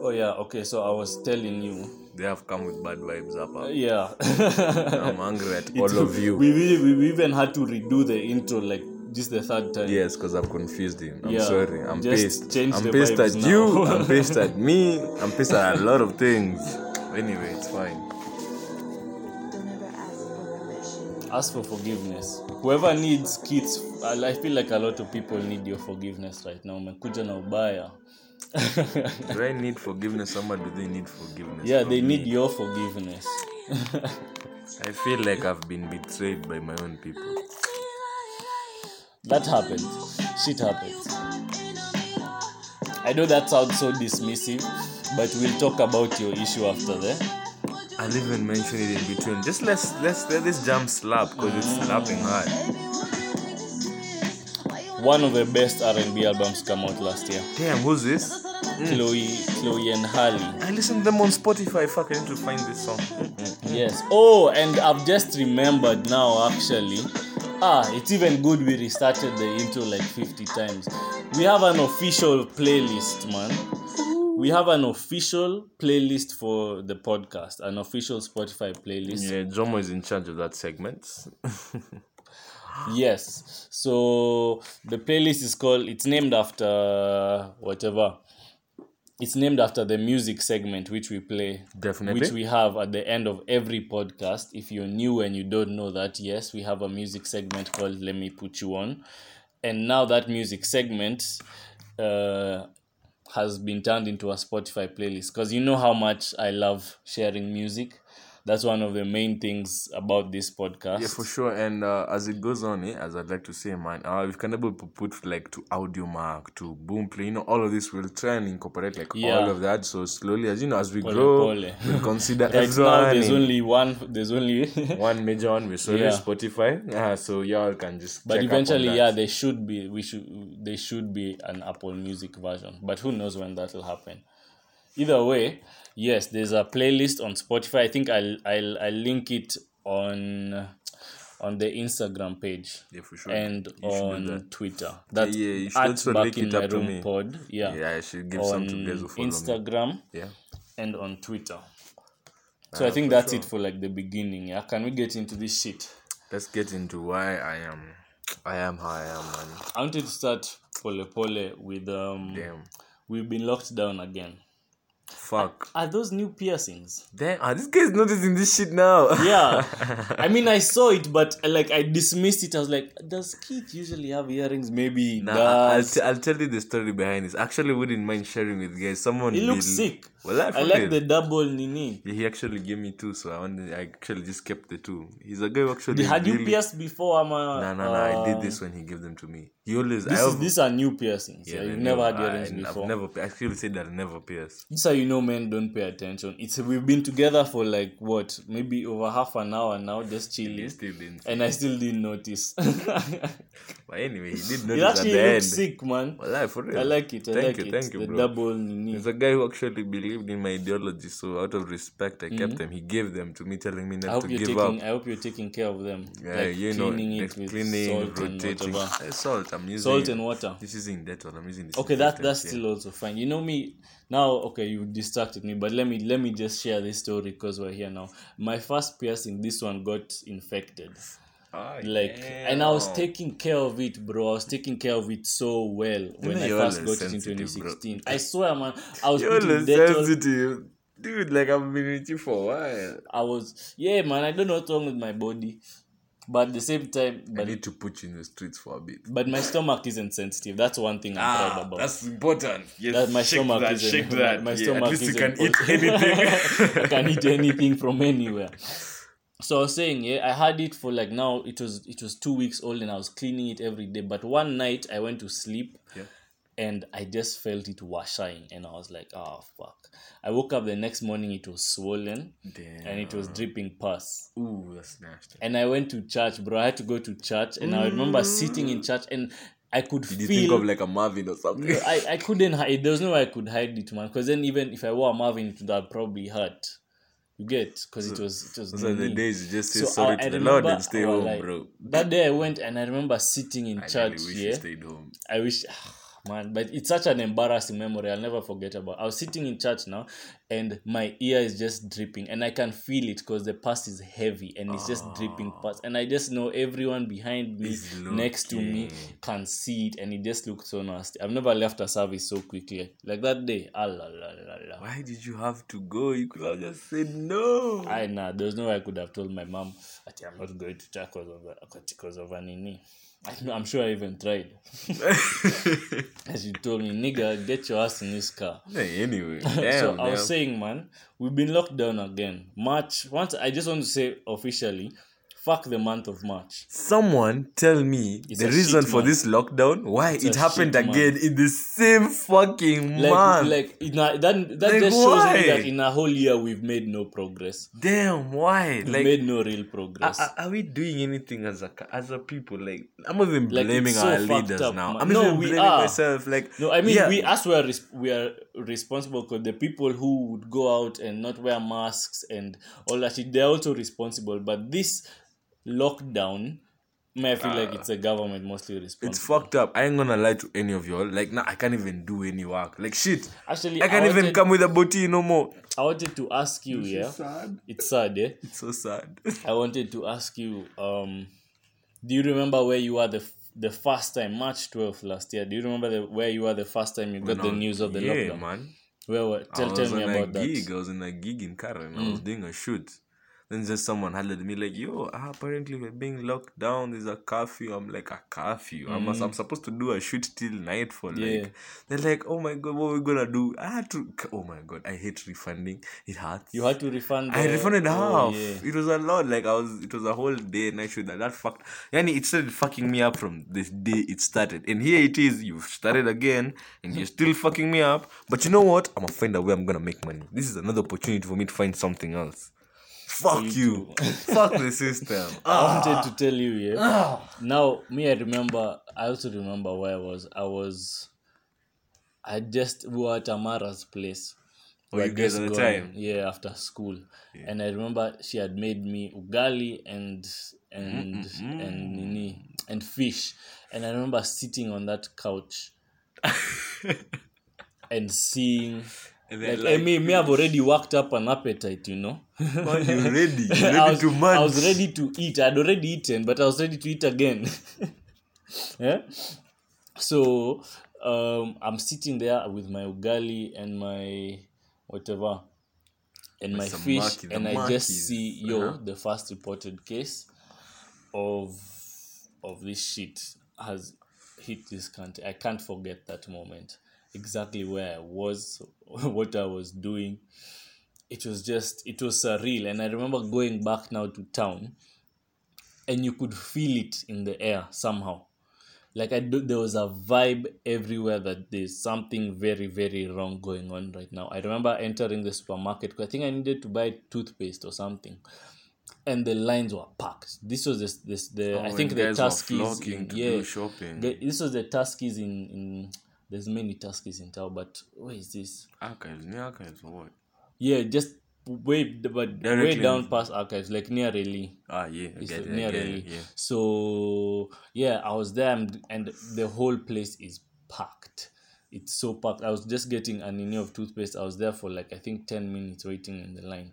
Oh yeah. Okay. So I was telling you. They have come with bad vibes up. Uh, yeah. I'm angry at all of you. We, we we even had to redo the intro like just the third time. Yes, because I've confused him. I'm Yeah, sorry. I'm pissed. I'm pissed at vibes you. I'm pissed at me. I'm pissed at a lot of things. Anyway, it's fine. Ask for permission. Ask for forgiveness. Whoever needs kids, I I feel like a lot of people need your forgiveness right now. Umekuja na ubaya. Do I need forgiveness? Someone do they need forgiveness? yeah, they me? need your forgiveness. I feel like I've been betrayed by my own people. That happens. Shit happens. I know that sounds so dismissive, but we'll talk about your issue after eh? that. I'll even mention it in between. Just let's let's let this jump slap because it's slapping hard. One of the best R&B albums come out last year. Damn, who's this? Chloe, Chloe and Halle. I listened to them on Spotify. Fuck, I need to find this song. Yes. Oh, and I've just remembered now actually. Ah, it's even good we restarted the intro like 50 times. We have an official playlist, man. We have an official playlist for the podcast, an official Spotify playlist. Yeah, Jomo is in charge of that segment. Yes. So the playlist is called it's named after whatever. It's named after the music segment which we play Definitely. which we have at the end of every podcast. If you're new and you don't know that, yes, we have a music segment called Let Me Put You On. And now that music segment uh, has been turned into a Spotify playlist because you know how much I love sharing music. That's one of the main things about this podcast. Yeah, for sure. And uh, as it goes on, eh, as I'd like to say, man, uh, we can able to put like to Audiomack to Boomplay, you know, all of this. We'll try and incorporate like Yeah. all of that. So slowly, as you know, as we Pole, grow, pole. we'll consider right now, there's only one. There's only. one major one. We saw Yeah. Spotify. Uh, so y'all can just. But check up on eventually, yeah, there should be we should there should be an Apple Music version. But who knows when that will happen? Either way, yes, there's a playlist on Spotify. I think I'll I'll I'll link it on on the Instagram page Yeah, for sure. and You on. Twitter. That's yeah, you should also back link in it up to room me. pod. Yeah, Yeah, I should give on some to guys who follow me. Instagram Yeah. and on Twitter. So I think that's it for like the beginning. Yeah, can we get into this shit? Let's get into why I am. I am how I am, man. I wanted to start pole pole with um. Damn. We've been locked down again. Fuck. Are those new piercings? Damn. Ah, this guy's noticing this shit now. Yeah. I mean, I saw it, but uh, like I dismissed it. I was like, does Keith usually have earrings? Maybe he Nah, I'll, t- I'll tell you the story behind this. Actually, wouldn't mind sharing with you guys. Someone It looks will- sick. Well, I, I like the double nini. Yeah, he actually gave me two, so I wanted, I actually just kept the two. He's a guy who actually. Had you pierced before? I'm Nah, nah, nah. I did this when he gave them to me. He always. This I is have- these are new piercings. Yeah, they you've never had know. earrings I, before. I've never. I actually said that I never pierced. Is how you know men don't pay attention. It's we've been together for like what, maybe over half an hour now, just He chilling, still didn't. and I still didn't notice. But anyway, he did notice at actually the end. sick, man. Well, for real. I like it. I thank like you, it. thank you, the bro. double nini. He's a guy who actually believed in my ideology, so out of respect, I kept them. He gave them to me, telling me Mm-hmm. Not to give taking. up. I hope you're taking care of them. Yeah, like you know, cleaning it with cleaning, salt rotating. salt, I'm using Salt and water. This isn't Dettol. I'm using this. Okay, that that's still also fine. You know me now. Okay, you distracted me, but let me let me just share this story because we're here now. My first piercing, this one got infected. Ah, Like, and I was taking care of it, bro. I was taking care of it so well when know I first got it in sensitive, bro. 2016. I swear, man. I was You're putting always sensitive. Dude, like I've been with you for a while. I was yeah, man. I don't know what's wrong with my body, but at the same time, I need to put you in the streets for a bit. but my stomach isn't sensitive. That's one thing I'm proud about. Ah, that's important. Yes, that my shake stomach that, isn't shake that. My, Yeah, stomach at least you can eat anything. I can eat anything from anywhere. So I was saying, yeah, I had it for like now it was it was two weeks old and I was cleaning it every day. But one night I went to sleep. And I just felt it washing and I was like, oh fuck. I woke up the next morning, it was swollen Damn. and it was dripping pus. Ooh, that's nasty. And I went to church, bro. I had to go to church and I remember sitting in church and I could Did you think of like a Marvin or something? I, I couldn't hide. There was no way I could hide it, man. Because then even if I wore a Marvin, it would have probably hurt. You get? Because it was it was. Those are the days you just say So, sorry I- to I the Lord and stay home, like, bro. That day I went and I remember sitting in I church. really wish yeah, you stayed home. I wish, ah, man but it's such an embarrassing memory i'll never forget about i was sitting in church now and my ear is just dripping and i can feel it because the past is heavy and it's just dripping past and i just know everyone behind me next to me can see it and it just looks so nasty i've never left a service so quickly like that day ah, la, la, la, la. Why did you have to go? You could have just said no. I nah, there's no way I could have told my mom that I'm not going to church because of because of a nini. I'm sure I even tried. As you told me, nigga, get your ass in this car. Hey, anyway, so damn, I was saying, man, we've been locked down again. March. Once I just want to say officially, fuck the month of March. Someone tell me It's the reason for month. this lockdown, why It's it happened again in the same fucking Like, month. like a, that that Like, just shows why? me that in a whole year we've made no progress. Damn, why? We've Like, made no real progress. are- are we doing anything as a as a people? Like, I'm not even blaming so our leaders up, now. man. I'm No, even we blaming are. myself. Like, No, I mean yeah, we us we are res- we are responsible because the people who would go out and not wear masks and all that shit, they're also responsible. But this lockdown, may I feel like it's a government mostly responsible. Uh, It's fucked up. I ain't gonna lie to any of y'all. Like, now I can't even do any work. Like, shit. Actually, I can't even wanted, come with a booty no more. I wanted to ask you, yeah, sad. it's sad, yeah. It's so sad. I wanted to ask you, um, do you remember where you were the f- the first time, March twelfth last year? Do you remember the, where you were the first time you got the news of the yeah, lockdown? man. Where were, I tell was tell me about a that. Mm. gig. I was in a gig in Karen. I was doing a shoot. Then just someone hollered at me like, "Yo, ah, apparently we're being locked down. There's a curfew." I'm like, "A curfew? I'm, I'm supposed to do a shoot till nightfall." Mm. Yeah. Like, they're like, "Oh my god, what are we gonna do?" I had to. Oh my god, I hate refunding. It hurts. You had to refund. I the- refunded oh, half. yeah. It was a lot. Like I was, it was a whole day and I should that, that fucked. Yani it started fucking me up from the day it started, and here it is. You've started again, and you're still fucking me up. But you know what? I'm gonna find a way. I'm gonna make money. This is another opportunity for me to find something else. Fuck you. Fuck the system. I wanted ah. to tell you, yeah. Ah. Now, me, I remember. I also remember where I was. I was. I just we were at Amara's place. Oh, you guys at the time? Yeah, after school, and I remember she had made me ugali and and mm-hmm, mm-hmm. and nini and fish, and I remember sitting on that couch and seeing. And then, Like, eh, me, me, I've already worked up an appetite, you know. Man, you're ready. You're I was, to munch. I was ready to eat. I'd already eaten, but I was ready to eat again. yeah. So um, I'm sitting there with my ugali and my whatever and my fish, and I just see yo Uh-huh. the first reported case of of this shit has hit this country. I can't forget that moment. Exactly where I was, what I was doing. It was just it was surreal, and I remember going back now to town, and you could feel it in the air somehow. Like I do, there was a vibe everywhere that there's something very very wrong going on right now. I remember entering the supermarket. 'cause I think I needed to buy toothpaste or something, and the lines were packed. This was this this the I Oh, think the Tuskys in, yeah shopping. the- this was the Tuskys in in there's many Tuskys in town, but where is this? Archives, near archives or what? Yeah, just way but way down past archives, like near Raleigh. Ah, yeah, I It's get it, near get Raleigh. yeah. So yeah, I was there and, and the whole place is packed. It's so packed. I was just getting an innie of toothpaste. I was there for like I think ten minutes waiting in the line.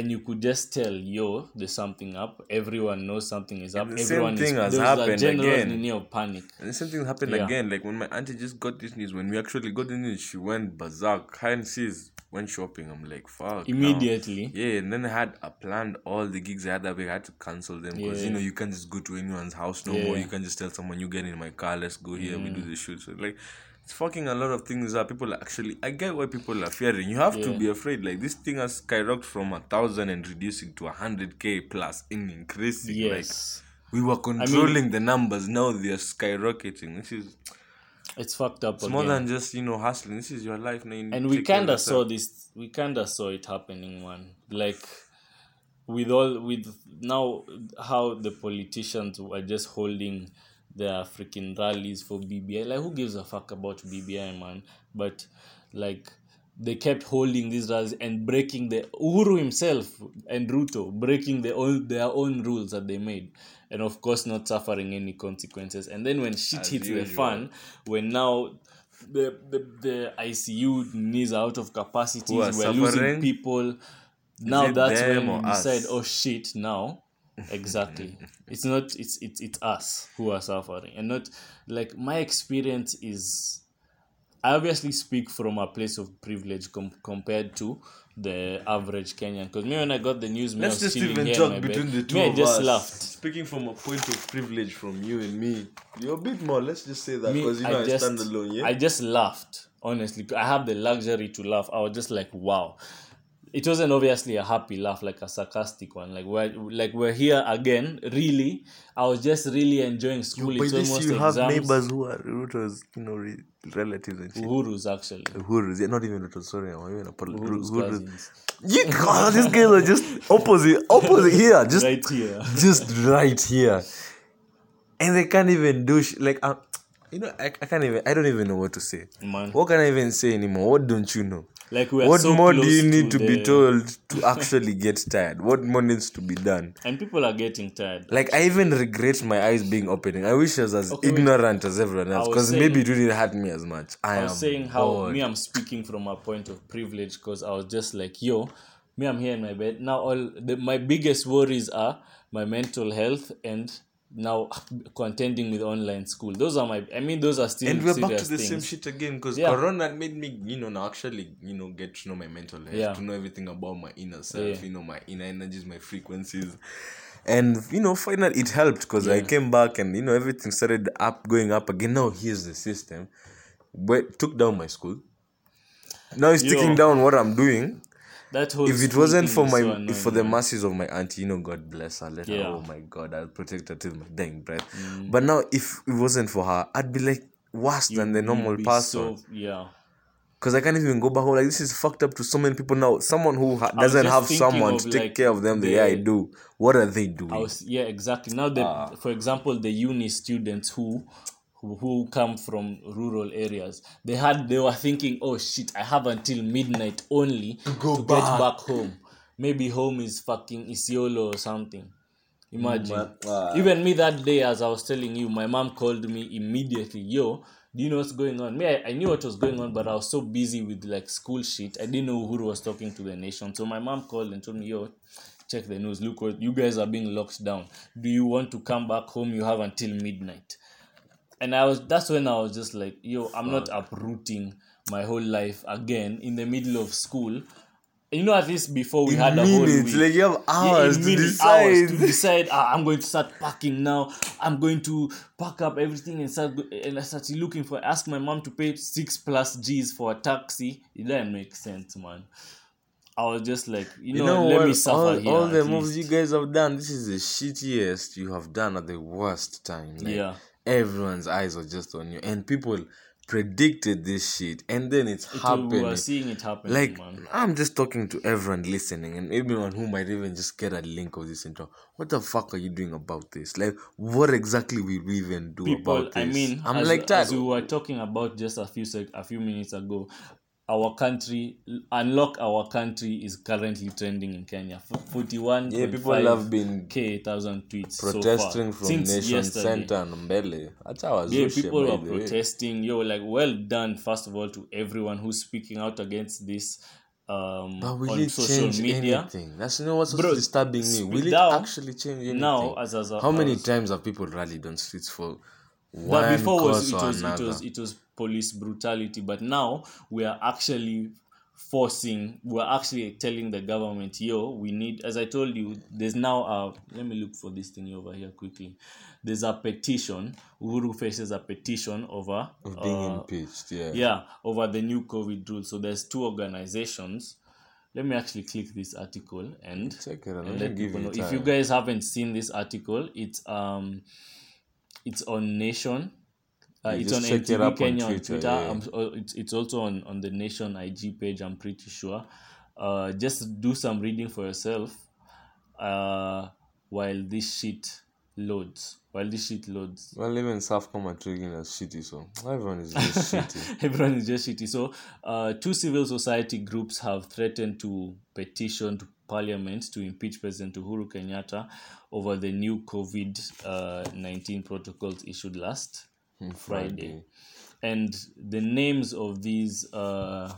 And you could just tell, yo, there's something up. Everyone knows something is up. And the same thing is has a happened again. of panic. And the same thing happened Yeah. again. Like when my auntie just got this news, when we actually got the news, she went berserk. High seas went shopping. I'm like, fuck. now. Immediately. Yeah, and then I had I planned all the gigs I had that week. I had to cancel them because you know you can't just go to anyone's house no Yeah. Mm. more. You can just tell someone you get in my car, let's go here, we do the shoot. So like it's fucking a lot of things that people are actually I get why people are fearing. You have to be afraid. Like this thing has skyrocketed from a thousand and reducing to a hundred K plus in increasing. Like Yes. we were controlling the numbers, now they're skyrocketing. This is It's fucked up it's more than just, you know, hustling. This is your life now. you and we take care of kind of saw this we kind of saw it happening man like with all with now how the politicians were just holding their freaking rallies for BBI like who gives a fuck about BBI man? But like they kept holding these rallies and breaking the Uhuru himself and Ruto breaking their own their own rules that they made. And of course not suffering any consequences. And then when shit As hits the fan, when now the, the the ICU needs are out of capacity, we're are losing people. Now that's when you decide, oh shit, now exactly it's not it's it's it's us who are suffering and not like my experience is i obviously speak from a place of privilege com- compared to the average kenyan because me when i got the news me, I Let's just even between the two me, of i just us. laughed Speaking from a point of privilege from you and me, you're a bit more. Let's just say that because you know I, just, stand alone. Yeah. I just laughed. Honestly, I have the luxury to laugh. I was just like, wow. It wasn't obviously a happy laugh, like a sarcastic one. Like we're like we're here again. Really, I was just really enjoying school. By it's this, almost you have exams. neighbors who are Ruto's, you know, re- relatives and shit. Uhuru's actually. Uhurus, yeah, not even Ruto, sorry, I'm even a pol- Uhuru's Uhurus. cousins. You God, these guys are just opposite, opposite here, just Right here. just right here, and they can't even do sh- like, uh, you know, I, I can't even, I don't even know what to say. Man. What can I even say anymore? What don't you know? Like we are what so more do you need to, the- be told to actually get tired? What more needs to be done? And people are getting tired. Like I even regret my eyes being opening. I wish I was as Okay, wait. ignorant as everyone else because maybe it didn't hurt me as much. I, I am was saying how bored. me I'm speaking from a point of privilege because I was just like, yo, me I'm here in my bed now. All the, my biggest worries are my mental health and now contending with online school. Those are my. I mean, those are still and we're back to the things. same shit again because Yeah. corona made me you know now actually you know get to know my mental health Yeah. to know everything about my inner self Yeah. you know my inner energies my frequencies and you know finally it helped because i came back and you know everything started up going up again now here's the system but took down my school now it's Yo. taking down what i'm doing That whole if it wasn't for my so annoying, for the man. masses of my auntie you know god bless her let her oh my god i'll protect her till my dying breath Mm. but now if it wasn't for her i'd be like worse than the normal person So, yeah. because I can't even go back home. Like this is fucked up to so many people now. Someone who ha- doesn't have someone to take like, care of them the way I do. What are they doing? Was yeah exactly now the Ah. for example the uni students who who, who come from rural areas. They had they were thinking oh shit I have until midnight only to, go get back. back home. Maybe home is fucking Isiolo or something. Imagine. Ma- ah. even me that day as I was telling you my mom called me immediately yo do you know what's going on? Me I, I knew what was going on but I was so busy with like school shit I didn't know who was talking to the nation. So my mom called and told me yo check the news. Look what you guys are being locked down. Do you want to come back home? You have until midnight and i was that's when i was just like yo i'm not uprooting my whole life again in the middle of school you know at least before we had a whole week like you have hours in to decide. hours to decide ah, i'm going to start packing now i'm going to pack up everything and start and i started looking for ask my mom to pay six plus g's for a taxi it didn't make sense man i was just like you know, You know let what? me suffer all, here all the at moves least. you guys have done. This is the shittiest you have done at the worst time. Like, Yeah. Everyone's eyes are just on you, and people predicted this shit, and then it's It- happening. we were seeing it happening like man I'm just talking to everyone listening and everyone who might even just get a link of this intro. What the fuck are you doing about this? Like, what exactly will we even do people about this? i mean I'm as, like that. as we were talking about just a few sec- a few minutes ago our country unlock our country is currently trending in kenya 41 Yeah, people have been k thousand tweets so far, protesting from since Nation yesterday. Center and Mbele. That's was yeah people were protesting yo like well done first of all to everyone who's speaking out against this um But will on it social change media anything? That's you know what's Bro, disturbing me. Will it now- actually change anything? now as, as a, How many as- times have people rallied on streets for But before was it was it was it was police brutality, but now we are actually forcing we're actually telling the government yo we need as i told you there's now a let me look for this thing over here quickly there's a petition uhuru faces a petition over of being uh, impeached. Yeah. yeah over the new covid rules so there's two organizations let me actually click this article and Check it out. and Let let me give you know. If you guys haven't seen this article, it's um, it's on Nation. Uh, it's on just it NTV on Kenya on Twitter, Twitter. yeah. I'm, uh, it's it's also on on the Nation IG page. I'm pretty sure. Uh, just do some reading for yourself. Uh, while this shit loads. While this shit loads. Well, even Come are treating us shitty, so everyone is just shitty. Everyone is just shitty. So, uh, two civil society groups have threatened to petition to Parliament to impeach President Uhuru Kenyatta over the new COVID uh, 19 protocols issued last Friday. And the names of these uh,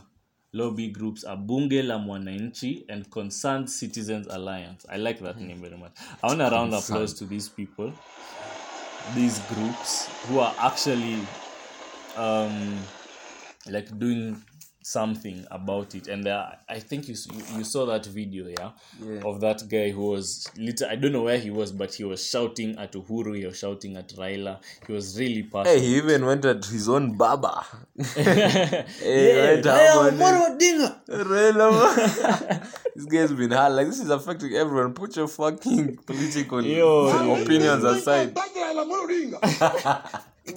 lobby groups are Bunge la Mwananchi and Concerned Citizens Alliance. I like that name very much. I want a round of applause to these people, these groups who are actually um, like doing something about it and uh, i think you, you you saw that video yeah, Yeah. of that guy who was little i don't know where he was but he was shouting at uhuru he was shouting at raila he was really Hey, he even went at his own baba. yeah, right, Raila. Relevant. this guy's been hard. Like this is affecting everyone. Put your fucking political Yo, opinions aside.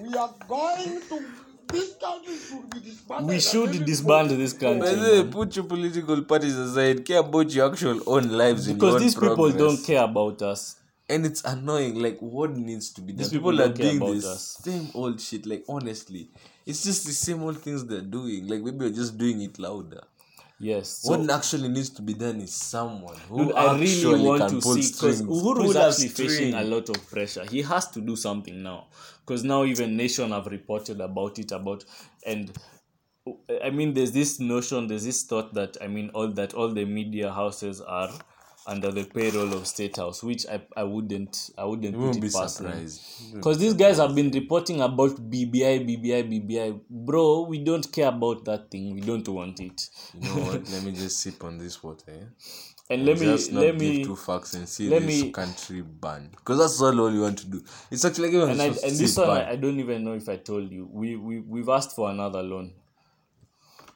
we are going to this country should be disbanded. we should disband this country By the way, man. put your political parties aside. Care about your actual own lives and your because own these people progress. don't care about us and it's annoying like what needs to be done These people, people are don't care doing about this us. same old shit like honestly it's just the same old things they're doing like maybe we're just doing it louder yes so what actually needs to be done is someone who Dude, I really want to see because. Uhuru is actually facing a lot of pressure. He has to do something now because now even Nation have reported about it about and I mean there's this notion, there's this thought that I mean all that all the media houses are under the payroll of State House, which I, I wouldn't I wouldn't put it be past surprised You Because these guys have been reporting about BBI, BBI, BBI. Bro, we don't care about that thing. We don't want it. You know what? Let me just sip on this water. Eh? And let me just not let give me two facts and see let this me- country banned because that's all, all you want to do. It's actually like even and, I, and this one. I, I don't even know if I told you. We we we've asked for another loan.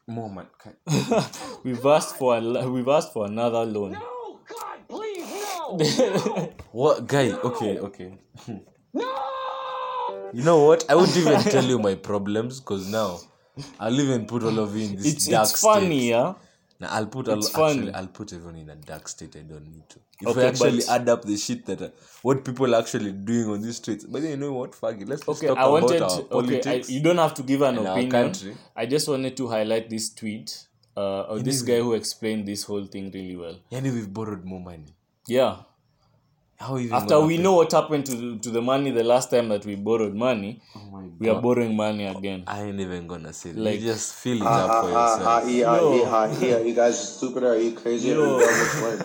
More man. Kai. We've asked for a, we've asked for another loan. No, God, please, no. What guy? Okay, okay. no. You know what? I won't even tell you my problems because now I'll even put all of you in this It's dark it's funny, state. yeah. Now I'll put all, actually. I'll put everyone in a dark state. I don't need to. If Okay, we actually add up the shit that uh, what people are actually doing on these streets, but then you know what? Fuck it. Let's just Okay, talk I wanted. about our Okay, I, politics. you don't have to give an opinion. country. I just wanted to highlight this tweet uh, this guy who explained this whole thing really well. Yani we've borrowed more money. Yeah. How even After we pay? know what happened to to the money the last time that we borrowed money, Oh my we are borrowing money again. I ain't even gonna say. Like, Like- you just feel it Uh, up for uh, uh, yourself. uh, yeah, Yo. yeah, yeah, you guys are stupid are you crazy? Yo. Or you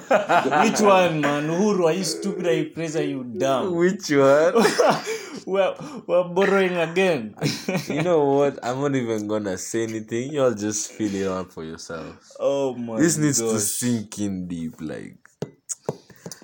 dumb? Which one? Man? Uhuru, are you stupid? Are you crazy? Are you dumb? Which one? we're, we're borrowing again. you know what? I'm not even gonna say anything. Y'all just feel it out for yourselves. oh my this needs to sink in deep. Like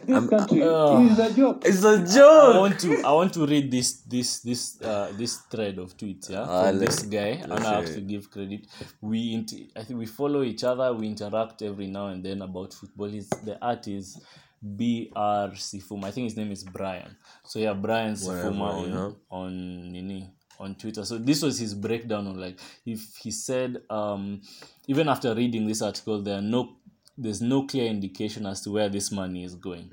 This country uh, is a joke. it's a I joke. I want to I want to read this this this uh this thread of tweets yeah Ah, from let- this guy. and I have to give credit. We int- I think we follow each other. We interact every now and then about football. His the art is BR Sifuma. I think his name is Brian. So yeah Brian Sifuma on yeah. on Nini on Twitter. So this was his breakdown on like if he said um even after reading this article there are no there's no clear indication as to where this money is going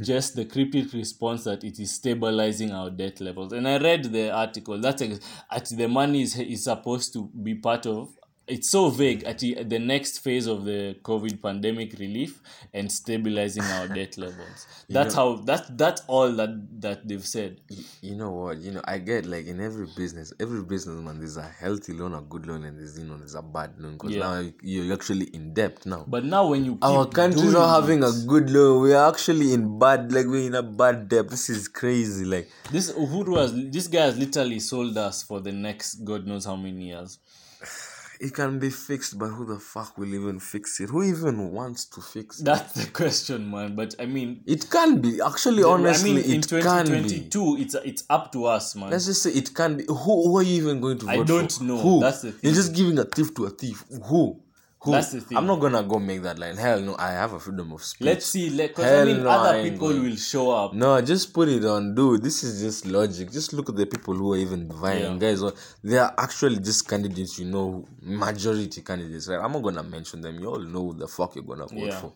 just the cryptic response that it is stabilizing our debt levels. And I read the article. That's ex- at the money is is supposed to be part of. It's so vague at the, next phase of the COVID pandemic relief and stabilizing our debt levels. That's how that's that's all that that they've said. You know what? You know, I get like in every business, every businessman, there's a healthy loan, a good loan, and there's you know there's a bad loan because Yeah. now you're actually in debt now. But now when you Our country's not having a good loan. We are actually in bad, like we're in a bad debt. This is crazy. Like this Uhuru has this guy has literally sold us for the next God knows how many years. it can be fixed, but who the fuck will even fix it? Who even wants to fix it? That's the question, man. But I mean, It can be. Actually, honestly, I mean, in it can be. 2022, it's it's up to us, man. Let's just say it can be. Who, who are you even going to vote I don't for? know. Who? That's the thing. You're just giving a thief to a thief. Who? Who? That's the thing. I'm not gonna go make that line. Hell no, I have a freedom of speech. Let's see, let because I mean, no, other ain't people will show up. No, just put it on, dude. This is just logic. Just look at the people who are even vying, Yeah. guys. They are actually just candidates, you know, majority candidates. Right? I'm not gonna mention them. You all know who the fuck you're gonna vote Yeah. for.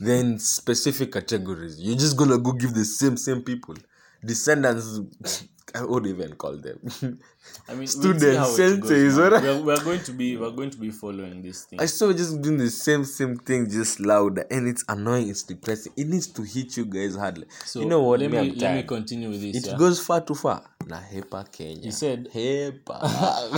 Then specific categories, you're just gonna go give the same same people. Descendants I would even call them. I mean, Students, we'll see how it goes, senseis? We're, we're going to be we're going to be following this thing. I saw just doing the same same thing, just louder, and it's annoying. It's depressing. It needs to hit you guys hard. So you know what? Let me, me let me continue with this. It yeah? goes far too far. Na hepa Kenya. He said- hepa.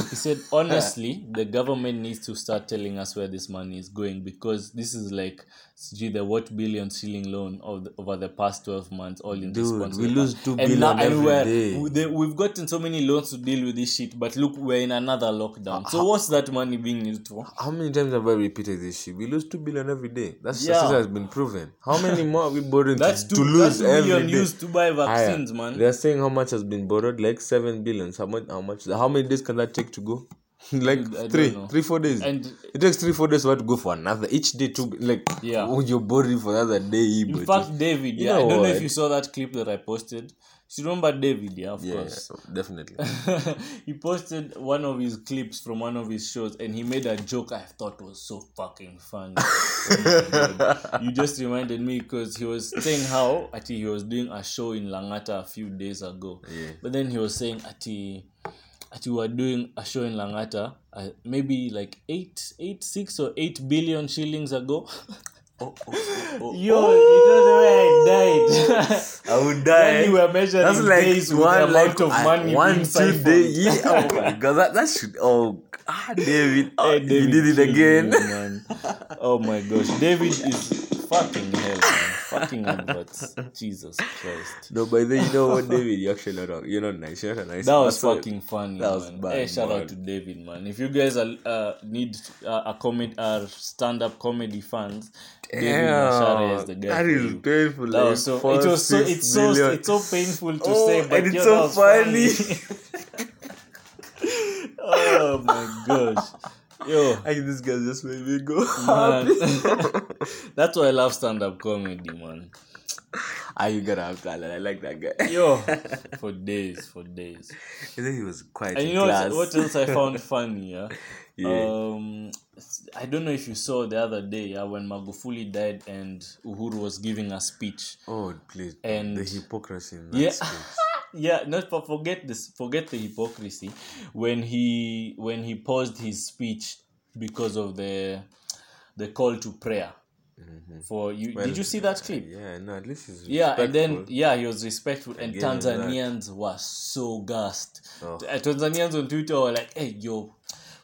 He said, honestly, the government needs to start telling us where this money is going because this is like gee, the what billion shilling loan of the, over the past 12 months, all in Dude, response. we lose two and billion now, and every we're, day. we- We've gotten so many loans to deal with this shit, but look, we're in another lockdown. So what's that money being used for? How many times have I repeated this shit? We lose two billion every day. That's Yeah. has been proven. How many more are we borrowing That's to, two, to lose that's every million day? used to buy Aya, vaccines, man. They're saying how much has been borrowed, like seven billions. How much? How much? How many days can that take to go? like Dude, I don't three, know. three, four days. And it takes three, four days for to go for another. Each day, two. Like Yeah. when you're borrowing for another day. in but fact, David, You yeah, I don't know if you saw that clip that I posted. You remember David, yeah, of yeah, course. yeah, definitely. he posted one of his clips from one of his shows and he made a joke I thought was so fucking funny. Oh you just reminded me because he was saying how Ati he was doing a show in Langata a few days ago. Yeah. But then he was saying Ati Ati we were doing a show in Langata uh, maybe like eight eight six or eight billion shillings ago. oh, oh, oh, Yo, it was the way I died. I would die. You were measuring That's like days with the one amount of money one two siphoned. day. Yeah. Oh my god, that, that should. Oh, ah, David. Oh, Hey, you did it again. me. Oh my gosh, David is fucking hell, man. Fucking adverts. Jesus Christ. No, but then you know what, David? You're actually not wrong. You're not nice. You're not nice. That was fucking funny, that was man. bad, hey, shout man. out to David, man. If you guys are uh, need uh, a comment, uh, stand-up comedy fans, David Mashare is the guy. that you. painful. That was so. It was so. It's so. It's so painful to Oh, say, but and it's so was funny. oh my gosh, yo. Hey, this guy just made me go. That's why I love stand-up comedy, man. ah, you gotta have talent. I like that guy. Yo, for days, for days. And then he was quite. And you know what, what else I found funny? Yeah? Yeah. Um, I don't know if you saw the other day yeah, when Magufuli died and Uhuru was giving a speech. Oh, please. And- the hypocrisy in that Yeah. speech. Yeah, not for forget this. Forget the hypocrisy. When he when he paused his speech because of the the call to prayer. For you, Well, did you see that clip? Yeah, no, at least he's Yeah, and then yeah, he was respectful, and gave him that. Tanzanians were so gassed. Oh. Uh, Tanzanians on Twitter were like, "Hey, yo,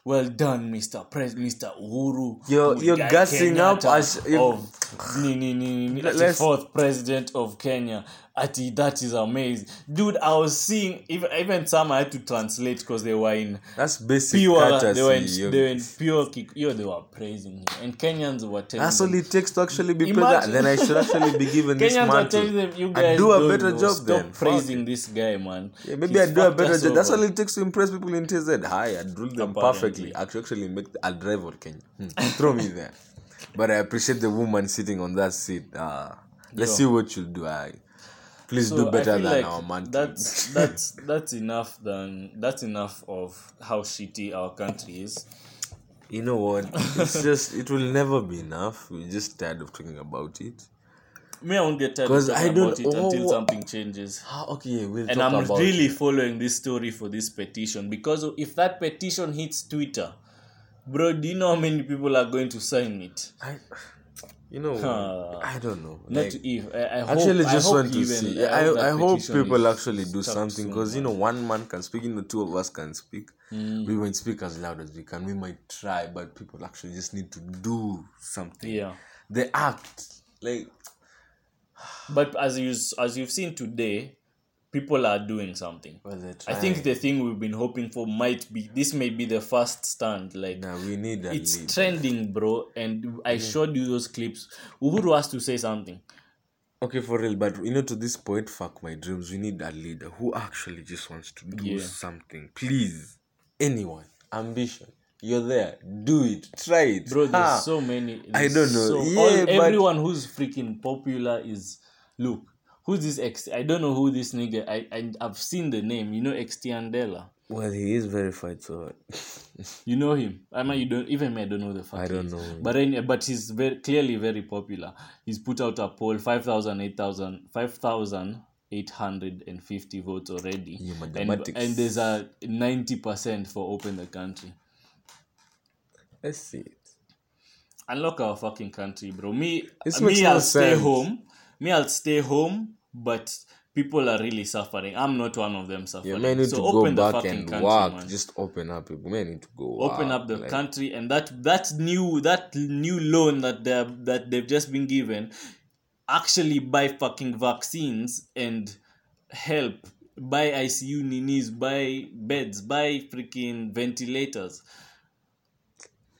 well done, Mister Pres, Mister Uhuru. You're- you're gassing up Kenyatta as- you- of ni, ni, ni, ni, ati Let's- fourth president of Kenya. Ati, that is amazing, dude. I was seeing even even some I had to translate because they were in That's basic pure. courtesy. They were in, they were in pure. kick- Yo, they were praising him, and Kenyans were telling That's all it takes to actually be president. Then I should actually be given this Kenyans mantle. telling them, you I guys do a better job Stop then. Praising this guy, man. Yeah, maybe He's I do a better job. That's all it takes to impress people in TZ. Hi, I rule them Apparently. perfectly. I actually make I'll rival Kenya. Hmm. Throw me there. But I appreciate the woman sitting on that seat. Ah, let's Yo. see what you'll do. I please So do better than like our man. That's that's that's enough. Than that's enough of how shitty our country is. you know what? It's just it will never be enough. We're just tired of talking about it. Me, I won't get tired of talking I don't- about it until oh, something changes. Ah, okay, we'll And I'm really it. following this story for this petition because if that petition hits Twitter, bro, do you know how many people are going to sign it? I, you know, Huh. I don't know. Not Like, if I, I hope, actually I just hope want to even- see. I I, hope I hope people actually do something because you know one man can speak, you know two of us can speak. Mm. We won't speak as loud as we can. We might try, but people actually just need to do something. Yeah. They act like But as you as you've seen today, people are doing something. well, I think the thing we've been hoping for might be this may be the first stand. Like Nah, we need a it's lead. trending, bro. And I showed you those clips. Uhuru has to say something. Okay, for real, but you know, to this point, fuck my dreams. We need a leader who actually just wants to do Yeah. something. Please, anyone, ambition. You're there. Do it. Try it, Bro, there's Ha. so many. I don't know. So, Yeah, all, everyone who's freaking popular is look. Who's this ex? I don't know who this nigga. I, I I've seen the name. You know Extiandela. Well, he is verified, so You know him. I mean, you don't even me. I don't know the fuck. I don't know him. But any, but he's very clearly very popular. He's put out a poll: 5,000, 8,000, 5,000 850 votes already Yeah, and, and there's a 90% for open the country Let's see it. unlock our fucking country bro me This me i'll stay home me i'll stay home but people are really suffering i'm not one of them Yeah, suffering man need so to open go the back fucking and country work. man. Just open up. People man need to go. open work. up the Like, country and that that new that new loan that they that they've just been given actually buy fucking vaccines and help buy ICU ninis buy beds buy freaking ventilators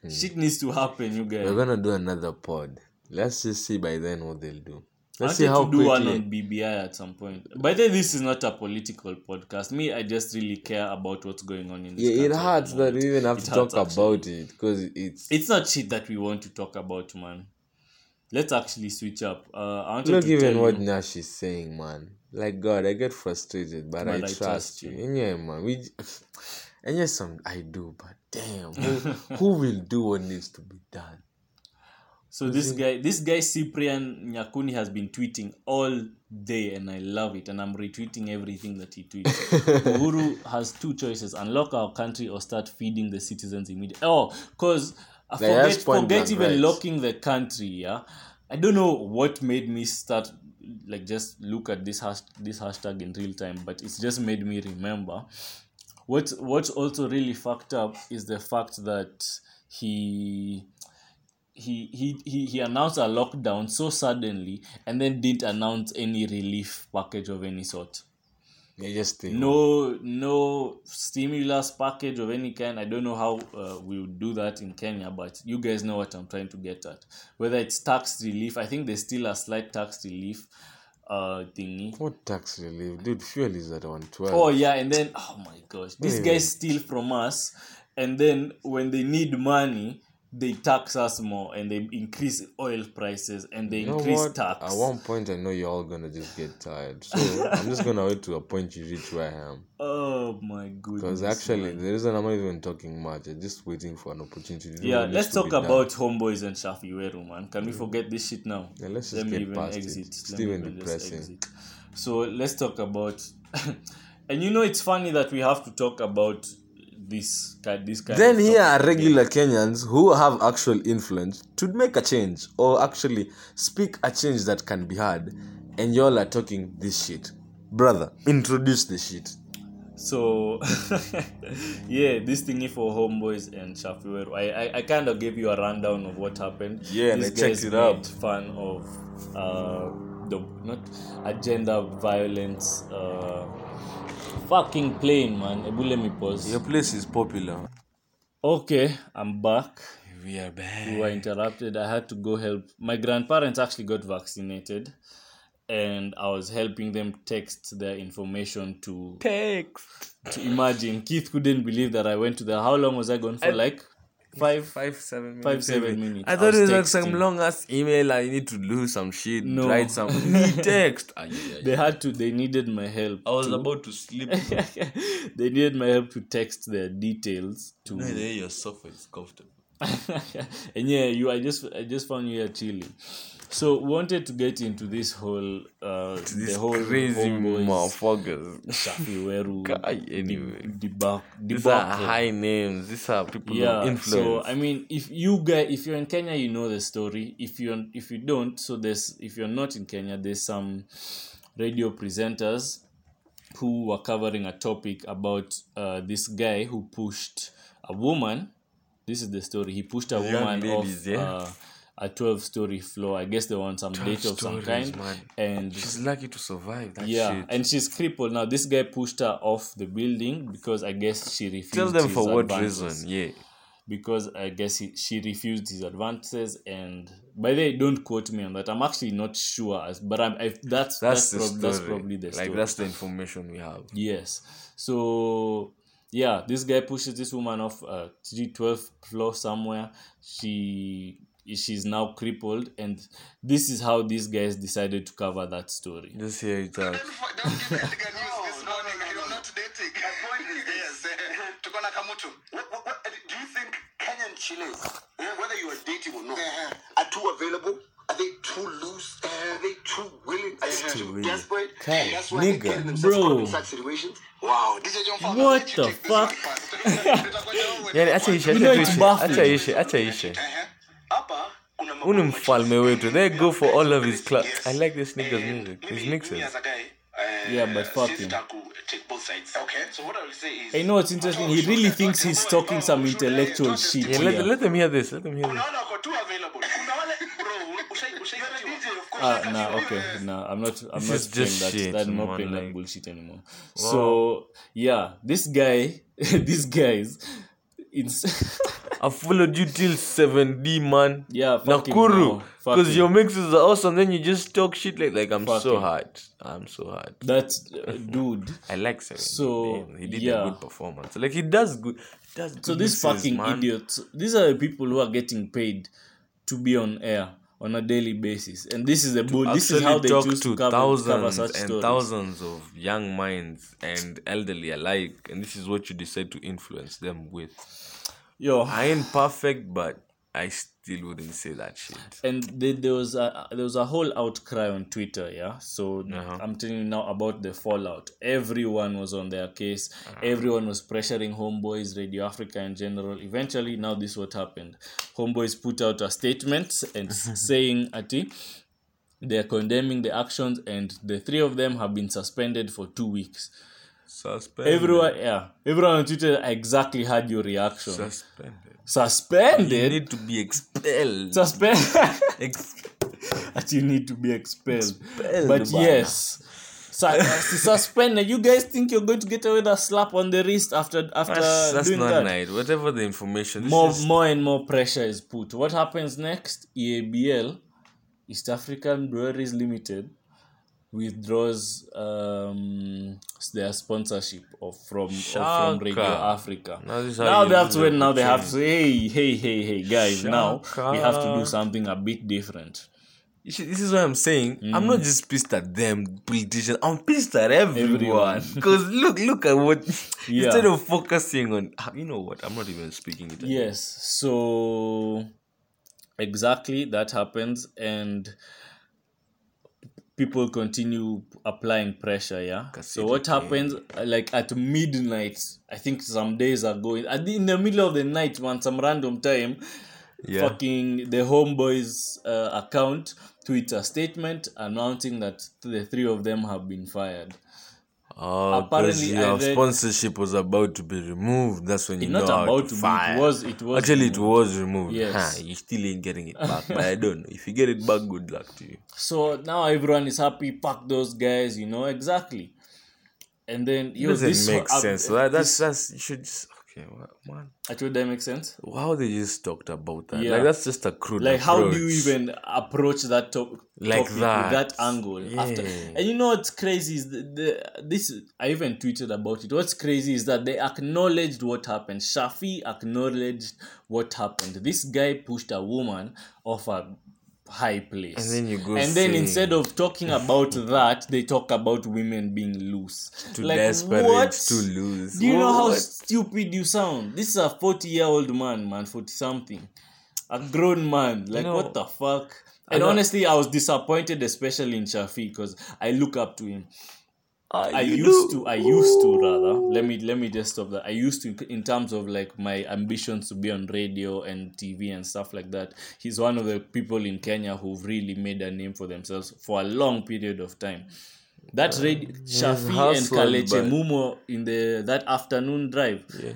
hmm. shit needs to happen you guys We're gonna do another pod. Let's just see by then what they'll do. I Let's see how to do one quickly. on BBI at some point. By the way, this is not a political podcast. Me, I just really care about what's going on in this Yeah, it country at the hurts that we even have It to talk actually. about it because it's. It's not shit that we want to talk about, man. Let's actually switch up. Uh, I wanted Look to even what you, Nash is saying, man. Like God, I get frustrated, but, I, trust you. And yeah, man, we. And yes, some I do, but damn, who, who will do what needs to be done? So this guy, this guy Cyprian Nyakundi has been tweeting all day, and I love it. And I'm retweeting everything that he tweets. Uhuru has two choices: unlock our country or start feeding the citizens immediately. Oh, cause uh, forget, forget blank, even right. locking the country. Yeah, I don't know what made me start like just look at this hash, this hashtag in real time, but it's just made me remember. What what's also really fucked up is the fact that he he he he, he announced a lockdown so suddenly and then didn't announce any relief package of any sort They just no no stimulus package of any kind i don't know how uh, we would do that in kenya but you guys know what i'm trying to get at whether it's tax relief i think there's still a slight tax relief uh thingy What tax relief, dude? Fuel is at one twelve. Oh yeah, and then oh my gosh, these Wait. guys steal from us, and then when they need money, they tax us more, and they increase oil prices, and they You increase tax. At one point, I know you're all gonna just get tired. So I'm just gonna wait to a point you reach where I am. Oh my goodness. Because actually, man. the reason I'm not even talking much, I'm just waiting for an opportunity. To yeah, let's talk be done. about Homeboyz and Shaffie Weru, man. Can we forget this shit now? Yeah, let's just Let me get even past it. exit. It's Let me even depressing. So let's talk about, and you know it's funny that we have to talk about this kind, this kind. Then here are regular Kenyans who have actual influence to make a change or actually speak a change that can be heard, and y'all are talking this shit. Brother, introduce the shit. So yeah, this thingy for Homeboyz and Shaffie Weru. I, I I kind of gave you a rundown of what happened. Yeah, and These I checked it out. Fun of uh the not agenda violence. Uh, fucking plane, man. Ebu, let me pause. Your place is popular. Okay, I'm back. We are back. We were interrupted. I had to go help. My grandparents actually got vaccinated, and I was helping them text their information to Text. to imagine. Keith couldn't believe that I went to the. How long was I gone for? like five. Five, minutes. Five, seven minutes. I I thought was it was like some texting. long ass email. I need to do some shit, No. write some text. Yeah, yeah, yeah. They had to. They needed my help. I was to- about to sleep. they needed my help to text their details to. no, there your sofa is comfortable. and yeah, you. I just. I just found you here chilling. So wanted to get into this whole. Uh, This the whole crazy motherfuckers. Shaffie Weru. Guy, anyway. These are high names. These are people yeah of influence. so i mean if you guys if you're in kenya you know the story if you're if you don't so there's if you're not in kenya there's some radio presenters who were covering a topic about uh, this guy who pushed a woman this is the story he pushed a Young woman ladies, off yeah? uh, a 12 story floor i guess they want some date of some kind man. and She's lucky to survive that yeah shit. and she's crippled now this guy pushed her off the building because i guess she refused Tell them for what advances reason. Yeah. because I guess he, she refused his advances. And by the way, don't quote me on that. I'm actually not sure, as, but I'm, I, that's That's, that's, the prob- story. that's probably the like that's the information we have. yes. So yeah, this guy pushes this woman off uh, 12th floor somewhere. She she's now crippled, and this is how these guys decided to cover that story. Just hear it out. Do you think Kenyan shillings, eh, whether you are dating or not, are too available Are they too loose? Are they too willing? Are they too willing. desperate? Kai, And that's why they nigga. get themselves caught Bro. in such situations. Wow, DJ Joe Mfalme, What the take this fuck? one first. yani acha ishe You know acha it's tuishe baffling. acha ishe acha ishe huu ni machache mfalme wetu they go for all of his clubs Yes. i like this nigga's music his mimi- mimi mixes as a guy, uh, Yeah, but fuck sisi him. taku take both sides. Okay. So what I will say is I know what's interesting. He really thinks he's talking some intellectual shit yeah let, here. let them hear this let them hear this Kuna wale wako tu available. Kuna wale bro, ushai ushai DJ of course. Ah, nah, okay, nah, I'm not. I'm This not playing just that. shit, that I'm not man, playing that bullshit anymore. So yeah, this guy, these guys, it's I followed you till 7D, man. Yeah, Nakuru. Because your mixes are awesome. Then you just talk shit like, like I'm so Fucking. hard. I'm so hard. that uh, dude. I like 7D. So, man. He did yeah. a good performance. Like, he does good. He does good So these fucking man. idiots. These are the people who are getting paid to be on air on a daily basis, and this is the bull. This is how they talk choose to cover, cover thousands such and stories. thousands of young minds and elderly alike. And this is what you decide to influence them with. Yo, I ain't perfect, but I still wouldn't say that shit. and there, there was a there was a whole outcry on Twitter, yeah. So Uh-huh. I'm telling you now about the fallout. Everyone was on their case. Everyone was pressuring Homeboyz, Radio Africa in general. Eventually, now this what happened. Homeboyz put out a statement and saying, "Ati." They are condemning the actions, and the three of them have been suspended for two weeks. Suspended. Everyone, yeah, everyone on Twitter exactly had your reaction. Suspended. Suspended, You need to be expelled. Suspended. That you need to be expelled. Expelled, but bana. yes, uh, su- suspended. You guys think you're going to get away with a slap on the wrist after after that's that's doing not that? nice. Whatever the information. More is, more and more pressure is put. What happens next? EABL, East African Breweries Limited, withdraws um their sponsorship of from of from Radio Africa. Now this is how Now that's when now they have to say, hey, hey, hey, hey, guys, now we have to do something a bit different. See, this is what I'm saying. I'm not just pissed at them politicians. I'm pissed at everyone. Everyone. Because look, look at what. Yeah. Instead of focusing on, ah, you know what? I'm not even speaking it. Yes. So exactly that happens and people continue applying pressure, yeah. So what happens like at midnight, I think some days ago, at the- in the middle of the night, man, some random time, Yeah. fucking the Homeboyz uh, account tweets a statement announcing that the three of them have been fired. Oh, Apparently, your read- sponsorship was about to be removed. That's when you know not about to to be, it was- it was Actually, it was removed. Yes. Huh, you still ain't getting it back. but I don't know. If you get it back, good luck to you. So now everyone is happy. Pack those guys, you know exactly. And then It doesn't this make uh, sense. That, that's that's you should just okay, what, man. Actually, that makes sense. How they just talked about that? Yeah. Like that's just a crude. Like, how do you even approach that to- Like topic that. with that angle? After, and you know what's crazy is the, the this. I even tweeted about it. What's crazy is that they acknowledged what happened. Shaffie acknowledged what happened. This guy pushed a woman off a high place, And then you go and then say- instead of talking about that, they talk about women being loose. Too like desperate what? to lose. Do you know how stupid you sound? This is a 40 year old man, man, 40 something. A grown man. Like, know, what the fuck? And know- honestly, I was disappointed, especially in Shaffie, because I look up to him. Ah, I used do. to, I used to rather. Let me let me just stop that. I used to, in terms of like my ambitions to be on radio and TV and stuff like that. He's one of the people in Kenya who've really made a name for themselves for a long period of time. That radio, Shaffie and Kalekye Mumo in the that afternoon drive, Yeah.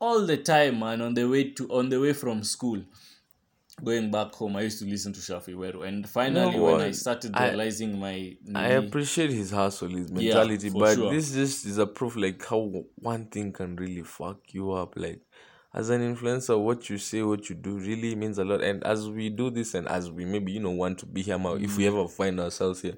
all the time, man. On the way to on the way from school, going back home, I used to listen to Shaffie Weru, and finally, know when I started I- realizing my I appreciate his hustle, his mentality, for but sure. this just is a proof like how one thing can really fuck you up. Like as an influencer, what you say, what you do really means a lot. And as we do this and as we maybe, you know, want to be here now, if we ever find ourselves here,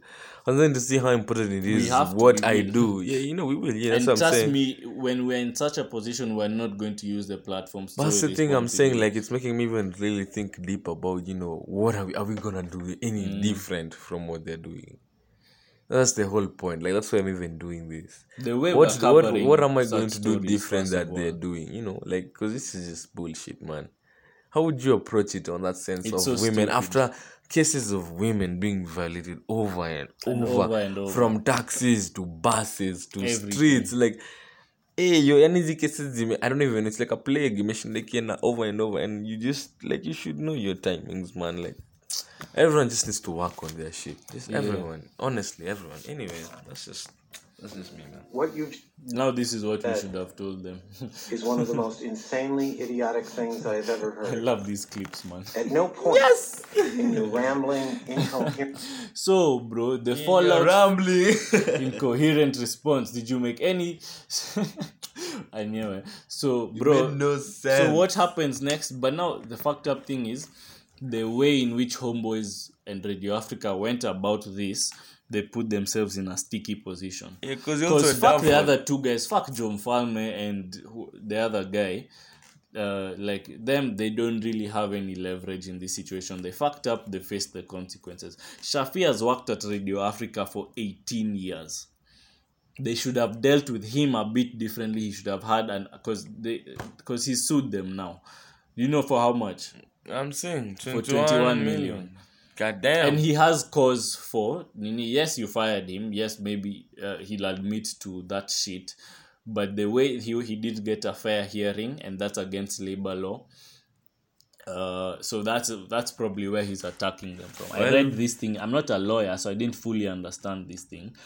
I'm going to see how important it is to, what I do. Yeah, you know, we will. Yeah, that's and what I'm trust saying. me, when we're in such a position, we're not going to use the platforms. But that's the thing I'm saying, like it's making me even really think deep about, you know, what are we are we gonna do any Mm. different from what they're doing? That's the whole point. Like that's why I'm even doing this. the way What we're what what am I going to do different that they're doing? You know, like because this is just bullshit, man. how would you approach it on that sense It's of so women stupid. after cases of women being violated over and, And over, over and over. from taxis to buses to Everything. streets like hey yo yani hizi cases zime i don't even it's like a plague You mentioned imeshindikiana over and over and you just like you should know your timings man like everyone just needs to work on their shit just everyone honestly everyone anyway that's just that's just me man What you've Now this is what we should have told them. is one of the most insanely idiotic things I've ever heard. I love these clips, man. At no point yes! in your rambling, incoherent So, bro, the You're fallout rambling incoherent response. Did you make any? I knew it. So, bro, made no so what happens next? But now the fucked up thing is the way in which Homeboyz and Radio Africa went about this. They put themselves in a sticky position. Yeah, 'cause you're also Because fuck the other two guys, fuck Joe Mfalme and who, the other guy. Uh, like them, they don't really have any leverage in this situation. They fucked up. They faced the consequences. Shaffie has worked at Radio Africa for 18 years. They should have dealt with him a bit differently. He should have had an because they because he sued them now. You know for how much? I'm saying 21, 21 million. million. god damn and he has cause for Nini. Yes, you fired him. Yes, maybe uh, he'll admit to that shit. But the way he he did get a fair hearing, and that's against labor law. Uh, so that's that's probably where he's attacking them from. I read this thing. I'm not a lawyer, so I didn't fully understand this thing,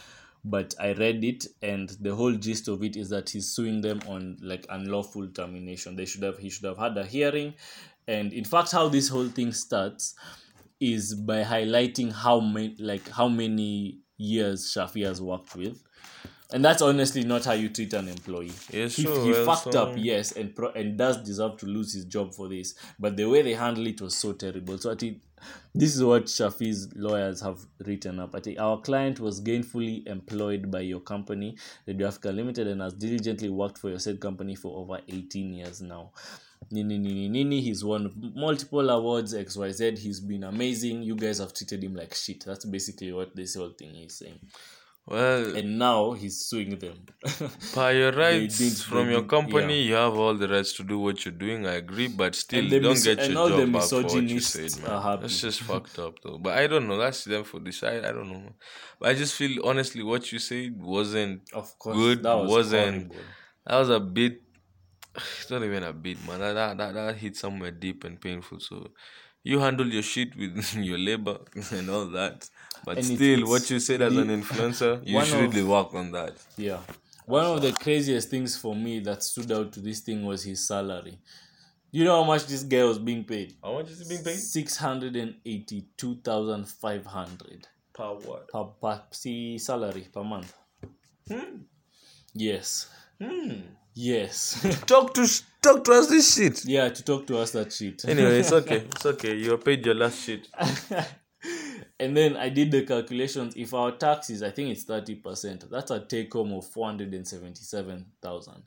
but I read it, and the whole gist of it is that he's suing them on like unlawful termination. They should have he should have had a hearing, and in fact, how this whole thing starts is by highlighting how many like how many years Shaffie has worked with. And that's honestly not how you treat an employee. Yeah, he, sure, he well, fucked so- up, yes, and pro- and does deserve to lose his job for this. But the way they handle it was so terrible. So I think this is what Shaffie's lawyers have written up. I think our client was gainfully employed by your company, Radio Africa Limited, and has diligently worked for your said company for over 18 years now. Nini Nini Nini, he's won multiple awards, XYZ. He's been amazing. You guys have treated him like shit. That's basically what this whole thing is saying. well And now he's suing them. by your rights from your company yeah. you have all the rights to do what you're doing i agree but still the don't mis- get your the job back for what you said man that's just fucked up though but i don't know that's them for this i, I don't know but i just feel honestly what you said wasn't Of course, good that was wasn't horrible. that was a bit it's not even a bit man that, that, that, that hit somewhere deep and painful so you handle your shit with your labor and all that but And still what you said as an influencer you should of- really work on that Yeah. One of the craziest things for me that stood out to this thing was his salary. You know how much this guy was being paid? how much is it being paid Six hundred and eighty-two thousand five hundred per what per, per see salary per month. Hmm. Yes. Hmm. Yes. talk to talk to us this shit yeah, to talk to us that shit. anyway it's okay it's okay you paid your last shit and then I did the calculations. If our taxes, I think it's thirty percent. That's a take home of four hundred and seventy-seven thousand.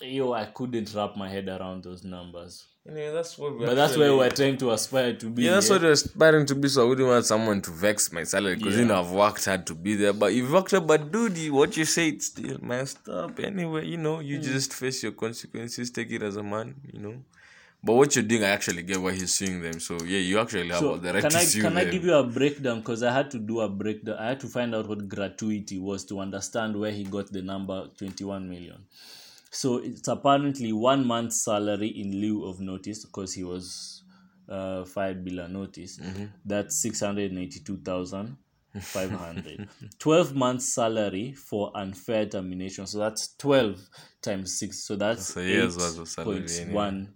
Yo, I couldn't wrap my head around those numbers. Anyway that's what we're But that's where we're trying to aspire to be. yeah, that's eh? what you're aspiring to be. So I wouldn't want someone to vex my salary because you know I've worked hard to be there. But you've worked hard, but dude, you, what you say it's still messed up. Anyway, you know, Hmm. you just face your consequences, take it as a man, you know. But what you're doing, I actually get why he's suing them. So yeah, you actually have all So the right can to I sue can them. I give you a breakdown because I had to do a breakdown. I had to find out what gratuity was to understand where he got the number twenty one million. So it's apparently one month's salary in lieu of notice because he was uh, fired below notice. Mm-hmm. That's six hundred eighty two thousand five hundred. 12 months salary for unfair termination. So that's 12 times 6. So that's That's year's worth of salary 8.1 anyway.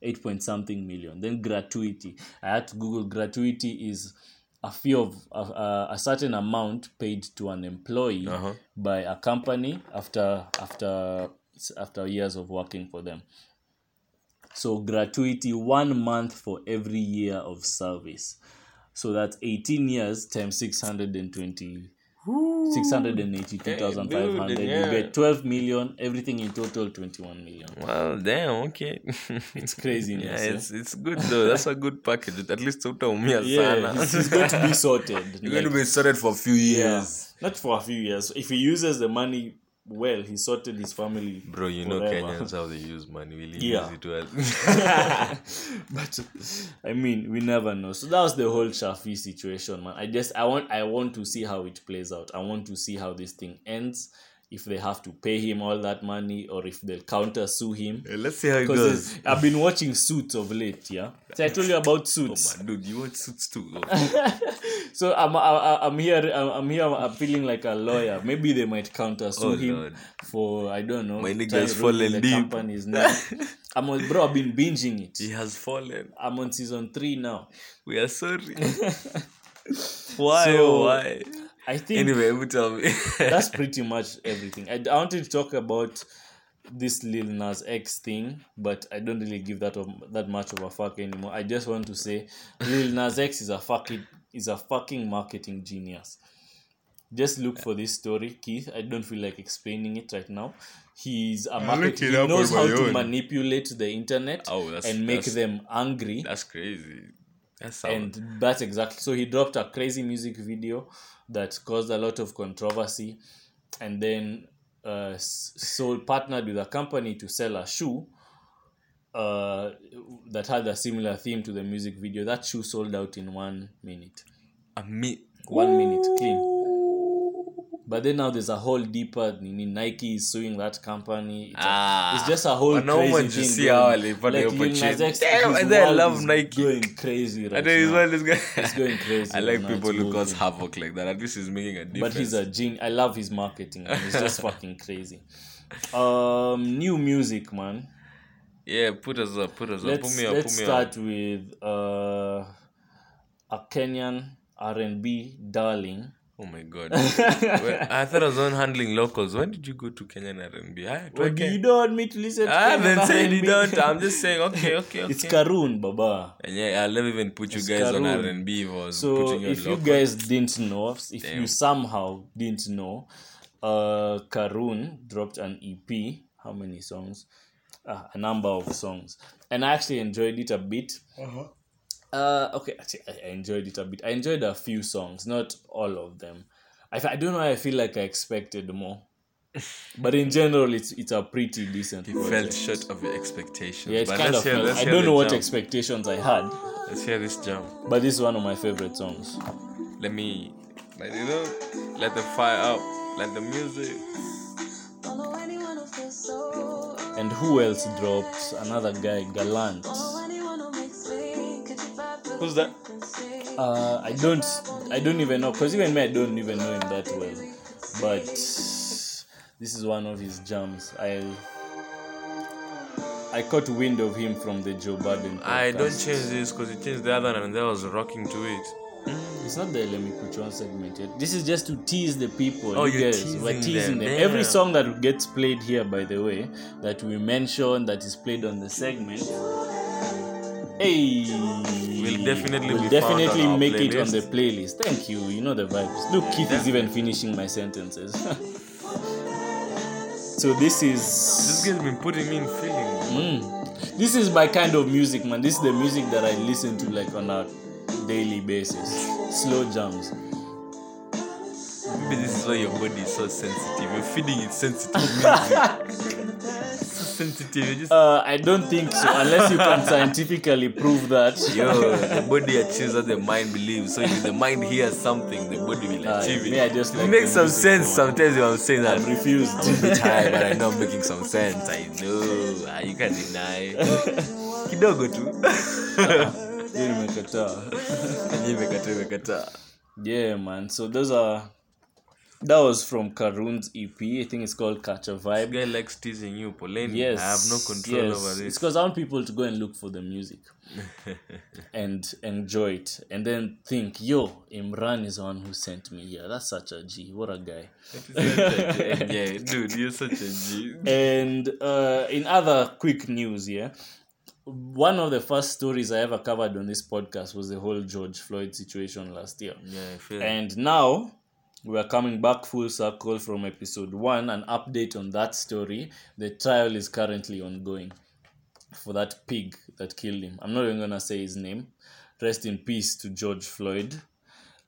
8 point something million. Then gratuity. I had to Google gratuity is a fee of a, a, a certain amount paid to an employee Uh-huh. by a company after after after years of working for them. So gratuity one month for every year of service. So that's 18 years times 620 682,500. Hey, dude, You get 12 million, everything in total 21 million. Well, damn, okay. It's crazy. yeah, it's it's good though. That's a good package. At least utaumia Yeah, sana. it's, it's going to be sorted. You're going to be sorted for a few yeah, years. not for a few years. If he uses the money well. He sorted his family. Bro, you know. Kenyans how they use money. We Yeah. it to us. but I mean, we never know. So that was the whole Shaffie situation, man. I just I want I want to see how it plays out. I want to see how this thing ends. If they have to pay him all that money, or if they'll counter sue him. Let's see how it goes. I've been watching Suits of late, yeah. So I told you about Oh Suits. man, dude, you watch suits too. Oh. So I'm I, I'm here I'm, here I'm feeling like a lawyer. Maybe they might counter sue Oh, him Lord. for I don't know. My nigga's fallen the deep. company's name. I'm on, bro. I've been binging it. he has fallen. I'm on season three now. We are sorry. why? So- oh, why? I think Anyway, you tell me. that's pretty much everything. I, I wanted to talk about this Lil Nas X thing, but I don't really give that of, that much of a fuck anymore. I just want to say Lil Nas X is a fucking is a fucking marketing genius. Just look for this story, Keith. I don't feel like explaining it right now. He's a marketing. it He knows how to own. manipulate the internet Oh, and make them angry That's crazy. That's and that's exactly so he dropped a crazy music video that caused a lot of controversy. And then uh s- sold partnered with a company to sell a shoe uh that had a similar theme to the music video. That shoe sold out in one minute. I mean, one minute clean but then now there's a whole deeper Nike is suing that company. It's, a- Ah. it's just a whole no crazy one thing. see how they put the like Lil Nas opportunity. X, Damn, and then I love Nike. Going crazy right know he's now. guy. It's going crazy I like right people who cause havoc like that. At least he's making a difference. but he's a genius. I love his marketing. Man. It's just fucking crazy. Um, new music, man. yeah. Put us up. Put us up. Let's Put me up. let's Put me start up. with uh, a Kenyan R and B darling. Oh my god. well, I thought I was on handling locals. When did you go to Kenyan R&B? I, Well, you don't want me to listen to I haven't said you don't. I'm just saying. Okay, okay, okay. It's Karun, Baba. and yeah, I'll never even put you It's guys on Karun. R&B. If I was So putting you on if you guys didn't know, if you somehow didn't know, uh, Karun dropped an EP. How many songs? Ah, a number of songs, and I actually enjoyed it a bit. Uh, okay, actually, I I enjoyed it a bit. I enjoyed a few songs, not all of them. I, I don't know. I feel like I expected more, but in general, it's it's a pretty decent. He project. fell short of your expectations. Yeah, it's but kind let's of. hear, felt- let's I don't the know what jam. expectations I had, Let's hear this jam. but this is one of my favorite songs. Let me, like, you know, let the fire up, let the music. Don't know anyone who feels so. And who else dropped? Another guy, Gallant. Who's that? Uh, I don't, I don't even know, cause even me, I don't even know him that well. But this is one of his jams. I, I caught wind of him from the Joe Budden. I don't change this because you changed the other one and I was rocking to it. It's not the let me put you on segment yet. This is just to tease the people. Oh, you you're guys. We're teasing teasing them. them. Every Damn. song that gets played here, by the way, that we mention that is played on the segment. Hey, Will definitely found definitely make it on the playlist. Thank you. You know the vibes. Look, Keith is even finishing my sentences. so this is This is guy's been putting me in feelings. Mm. This is my kind of music, man. This is the music that I listen to like on a daily basis. Slow jams. Maybe this is why your body is so sensitive. You're feeding it sensitive music. sensitive. Just Uh, I don't think so, unless you can scientifically prove that. Yo, the body achieves what the mind believes. So if the mind hears something, the body will Uh, achieve it. I just it like makes some sense sometimes when I'm saying that. I'm refused. I'm a bit high, but I know I'm making some sense. I know. Ah, you can't deny. Kidogo tu. Nimekataa. Yeah, man. So those are. That was from Karun's EP. I think it's called Catch a This Vibe. guy likes teasing you, Pauline. Yes. I have no control yes. over this. It's because I want people to go and look for the music and enjoy it and then think, yo, Imran is the one who sent me here. That's such a G. What a guy. yeah, dude, you're such a G. And uh, in other quick news, yeah, one of the first stories I ever covered on this podcast was the whole George Floyd situation last year. Yeah, I feel And now we are coming back full circle from episode one. An update on that story. The trial is currently ongoing for that pig that killed him. I'm not even gonna say his name. Rest in peace to George Floyd.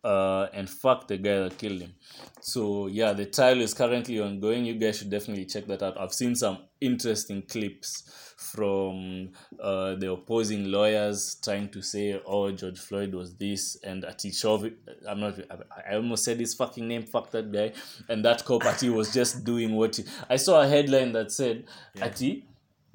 uh, and fuck the guy that killed him. So yeah, the trial is currently ongoing. You guys should definitely check that out. I've seen some interesting clips from uh, the opposing lawyers trying to say, "Oh, George Floyd was this," and Ati Chauvin. I'm not. I- almost said his fucking name. Fuck that guy. And that cop Ati was just doing what he, I saw a headline that said, "Ati."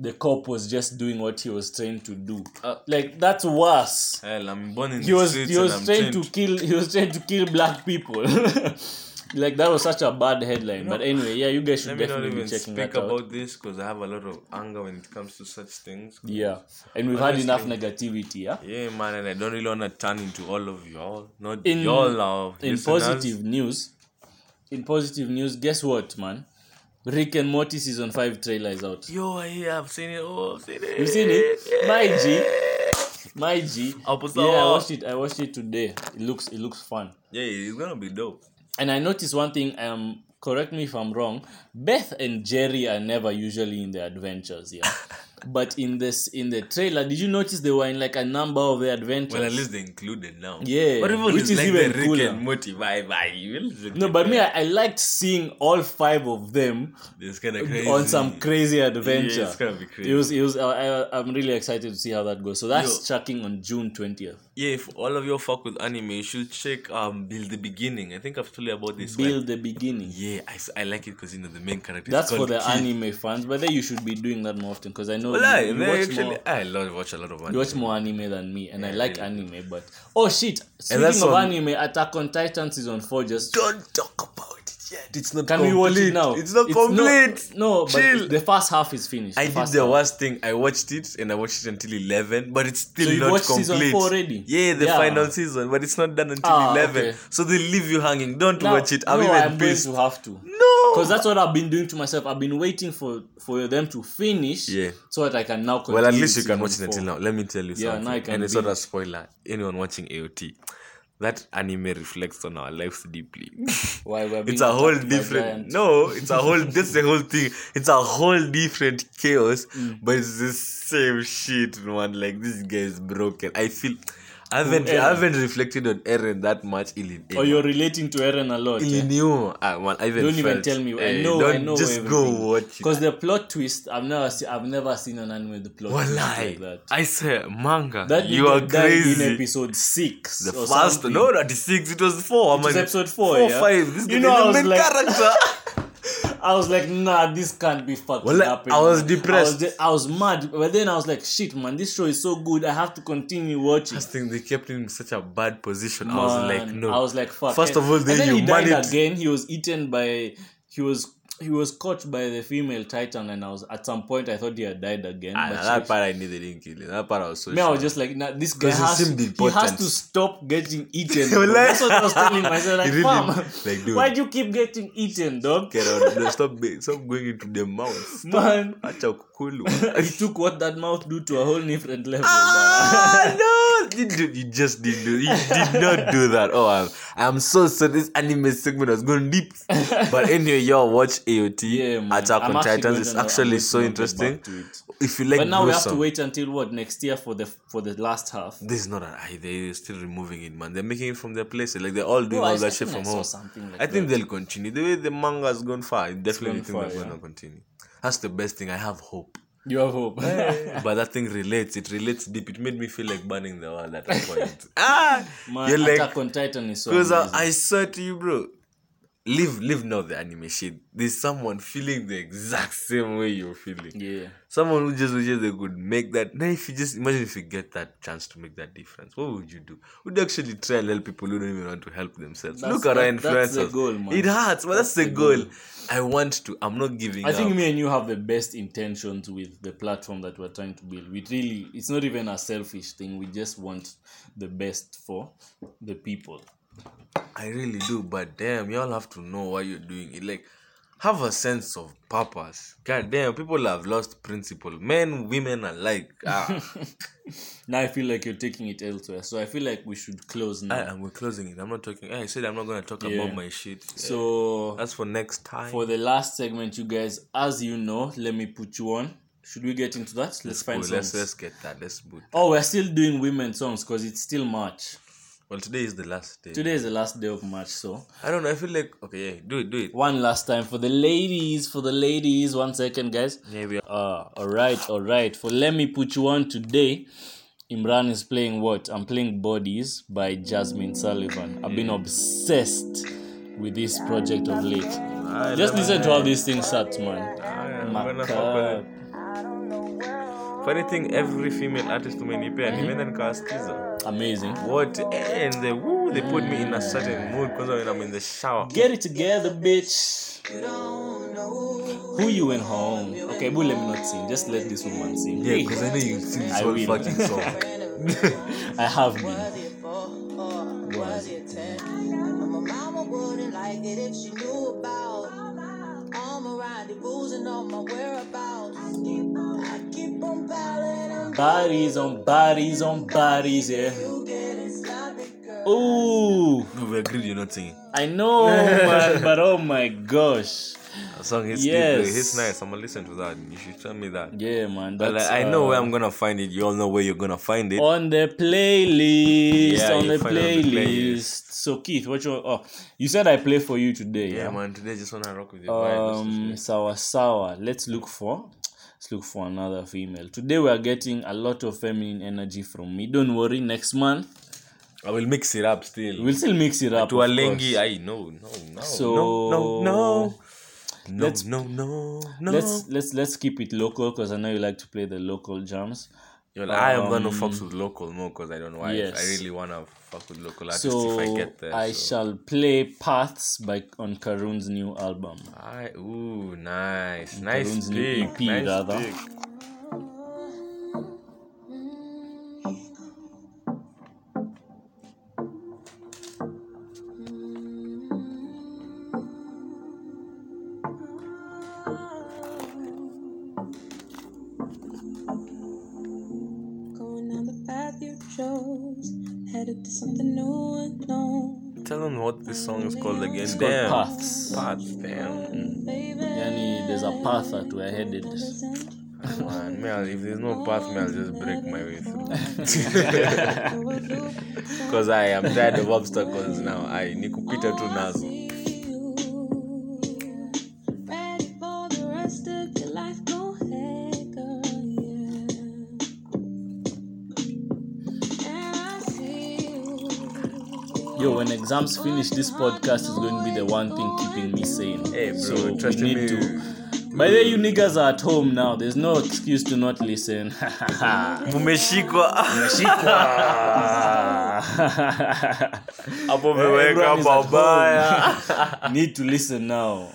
The cop was just doing what he was trained to do. Uh, like that's worse Hell, I'm born in he the was he was trying trained to kill he was trying to kill black people like that was such a bad headline but anyway yeah you guys should Let me not definitely even be checking speak that out about this because I have a lot of anger when it comes to such things. yeah and we've had enough negativity yeah Yeah, man, and I don't really want to turn into all of y'all. Not in y'all now. in positive news in positive news guess what man rick and morty season 5 trailer is out Yo, yeah, I've seen it. Oh, I've seen it. you seen it my g my g yeah i watched it i watched it today it looks it looks fun Yeah, it's gonna be dope. And I noticed one thing. Um, correct me if I'm wrong. Beth and Jerry are never usually in their adventures, yeah. but in this in the trailer, did you notice they were in like a number of their adventures? Well, at least they included now. Yeah, But which it's is like even the Rick cooler. and Morty vibe. no, but me, I, I liked seeing all five of them it's kind of crazy. on some crazy adventure. Yeah, it's gonna be crazy. It was, it was. Uh, I, I'm really excited to see how that goes. So that's tracking on June twentieth. Yeah, if all of you fuck with anime, you should check um Build the Beginning. I think I've told you about this. Build the beginning. Yeah, I, I like it because you know the main character. is That's for the Kid. anime fans, but then you should be doing that more often because I know Well, I, you, you watch actually, more. I love watch a lot of anime. You watch more anime than me, and I like anime. But oh shit! Speaking of on- anime, Attack on Titan season four just. Don't talk about it yet. It's not Can complete. we watch it now? It's not complete. No, no Chill. but the first half is finished. I The did the half. worst thing. I watched it and I watched it until eleven, but it's still So you not watched complete. season four already? Yeah, the Yeah. final season, but it's not done until Ah, eleven. okay. So they leave you hanging. Don't Now- watch it. I'm no, even I'm pissed. going to have to. No, Because that's what I've been doing to myself. I've been waiting for for them to finish, Yeah. so that I can now. Well, at least you can watch it until now. Let me tell you Yeah, something. now I can and it's not a spoiler. Anyone watching AOT, that anime reflects on our lives deeply. Why we're being it's a whole different. No, it's a whole. that's the whole thing. It's a whole different chaos, Mm. but it's the same shit, man. Like this guy is broken. I feel. I haven't. I haven't reflected on Eren that much. In Or you're relating to Eren a lot. you eh? knew. I, man, I even Don't even tell me. I eh, know. I know. just go watch it. Because the plot twist, I've never seen. I've never seen an anime with the plot twist like that. I say manga. That you are died crazy. in episode six. The first, something. no, not the six. It was four. It was episode four, Four, yeah? five. This You know, the was main like- character. I was like, nah, this can't be fucking Well, happening. I was depressed. I was, de- I was mad, but then I was like, shit, man, this show is so good. I have to continue watching. First thing, they kept him in such a bad position. I was like, no. I was like, fuck. First of all, then and then he died again. He was eaten by. He was. He was caught by the female titan, and I was at some point I thought he had died again. Ah, but that she- part I knew they didn't kill him. That part I was so me, I was just like, nah, this guy has, he has to stop getting eaten. That's what I was telling myself. Like, really- like, dude. why do you keep getting eaten, dog? Get out. No, stop, stop going into the mouth. Man, Acha kukulu. he took what that mouth do to a whole different level. Ah, no! You, did, you just didn't do You did not do that. Oh, I'm, I'm so sorry. This anime segment was going deep. But anyway, y'all watch AOT. Yeah. Attack I'm on Titans. going It's to- I'm actually so interesting. to. If you like But now we have to wait until what next year for the for the last half. This is not an eye. They're still removing it, man. They're making it from their places. Like they're all doing I- all I that shit from home. like I think that. they'll continue. The way the manga's gone far, I definitely think far, they're yeah. gonna continue. That's the best thing. I have hope. You have hope. but that thing relates. It relates deep. It made me feel like burning the world at a point. ah, Man, you're like, on Titan is so because I. I swear to you, bro. Live, live now the anime. There's someone feeling the exact same way you're feeling. yeah. Someone who just wishes they could make that. Now, if you just imagine if you get that chance to make that difference, what would you do? Would you actually try and help people who don't even want to help themselves? That's- Look at our that- that's the influencers. goal, man. It hurts, but that's, That's the goal. goal. I want to. I'm not giving I think me and you have the best intentions with the platform that we're trying to build. We really, it's not even a selfish thing. We just want the best for the people. I really do, but damn, y'all have to know why you're doing it. Like, have a sense of purpose. God damn, people have lost principle. Men, women alike. Ah, Now I feel like you're taking it elsewhere. So I feel like we should close now. I, and we're closing it. I'm not talking. I said I'm not gonna talk Yeah. about my shit. so that's for next time. for the last segment, you guys, as you know, let me put you on. Should we get into that? Let's, let's find go. songs. Let's let's get that. Let's boot. Oh, we're still doing women songs because it's still March. Well, today is the last day. Today is the last day of March, so I don't know. I feel like okay, yeah, do it, do it. one last time for the ladies, for the ladies. One second, guys. Yeah, we are. Uh, all right, all right. For let me put you on today. Imran is playing what? I'm playing Bodies by Jazmine Sullivan. I've been obsessed with this project of late. I Just love listen to how this thing starts, man. I'm gonna fuck with it. Funny thing, every female artist umenipea nimeenda nikawasikiza Amazing. what and they, woo, they put me in a certain mood because when I'm in the shower. Get it together, bitch. Who you in home? Okay, but let me not sing. Just let this woman sing. Yeah, because I know you sing this I whole will. fucking song. I have been. Was it 10? My mama wouldn't like it if she knew about all my rendezvous and all my whereabouts. I keep on on Bodies on bodies on bodies, yeah. you getting sloppy, girl. Ooh, No, we agreed you're not singing. I know, man, but oh my gosh. The song hits Yes. deep, it's nice. I'm gonna listen to that. You should tell me that. Yeah, man. But like, I know where uh, I'm gonna find it. You all know where you're gonna find it. on the playlist. Yeah, on the it on the playlist. So Keith, what you? Oh, you said I play for you today. yeah, Yeah, man. Today I just wanna rock with you. Um, sour sour. Let's look for. Let's look for another female. Today we are getting a lot of feminine energy from me. Don't worry. Next month I will mix it up still. we'll still mix it up. to a lengi. I no no no So, no no no no let's- no no no. Let's let's let's keep it local because I know you like to play the local jams. Yo, like, I am gonna um, fuck with local more because I don't know why. yes. I really wanna fuck with local artists So if I get there. I so. shall play Paths by on Karun's new album. I ooh nice nice Karun's new pick EP nice rather. pick. This song is called again. It's called damn. Paths. Paths. Damn. Baby, Yani, there's a path that we're headed. Man, I'll- if there's no path, me, I'll just break my way through. Because I am tired of obstacles now. I need to nikupita tu nazo. Yo, when exams finish, this podcast is going to be the one thing keeping me sane. Hey, bro, so trust we need me. to. By the way, you niggas are at home now. There's no excuse to not listen. Mumeshikwa. Hapo Everyone umeweka is babaya. need to listen now.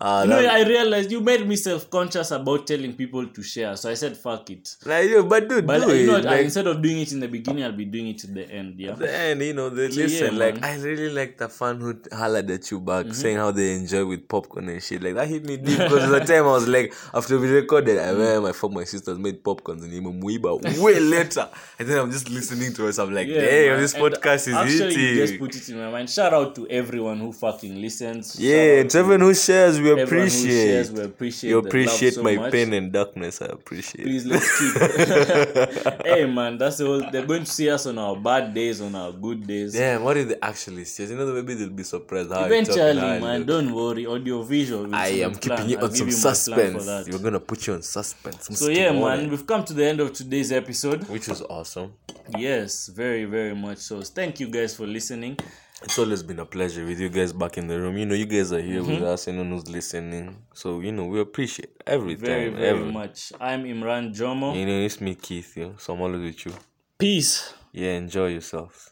Ah, You know, I realized you made me self-conscious about telling people to share, so I said fuck it. like, yo, but dude, But do you know, it. like, instead of doing it in the beginning, I'll be doing it at the end. Yeah. then you know they So, yeah, listen like i really like the fan who hollered at you back Mm-hmm. saying how they enjoy with popcorn and shit like that hit me deep because at the time i was like after we recorded i went my phone my sisters made popcorns and muiba way later and then i'm just listening to us i'm like Yeah, damn this And podcast is actually, you just put it in my mind. Shout out to everyone who fucking listens. Yeah to everyone who shares we appreciate shares, we appreciate. you the appreciate so my much. pain and darkness i appreciate Please let's keep. hey man, that's the whole. They're going to see us on our bad days, on our good days. damn what if they actually see us? you know maybe they'll be surprised how Eventually, man, don't worry. Audio visual. I am keeping you on some suspense. We're gonna put you on suspense. I'm So yeah, man, it. we've come to the end of today's episode. which was awesome. Yes, very, very much so. Thank you guys for listening. It's always been a pleasure with you guys back in the room. You know, you guys are here Mm-hmm. with us, anyone who's listening. So, you know, we appreciate every Very, time. very every. much. I'm Imran Jomo. You know, it's me, Keith, yo. So I'm always with you. Peace. Yeah, enjoy yourselves.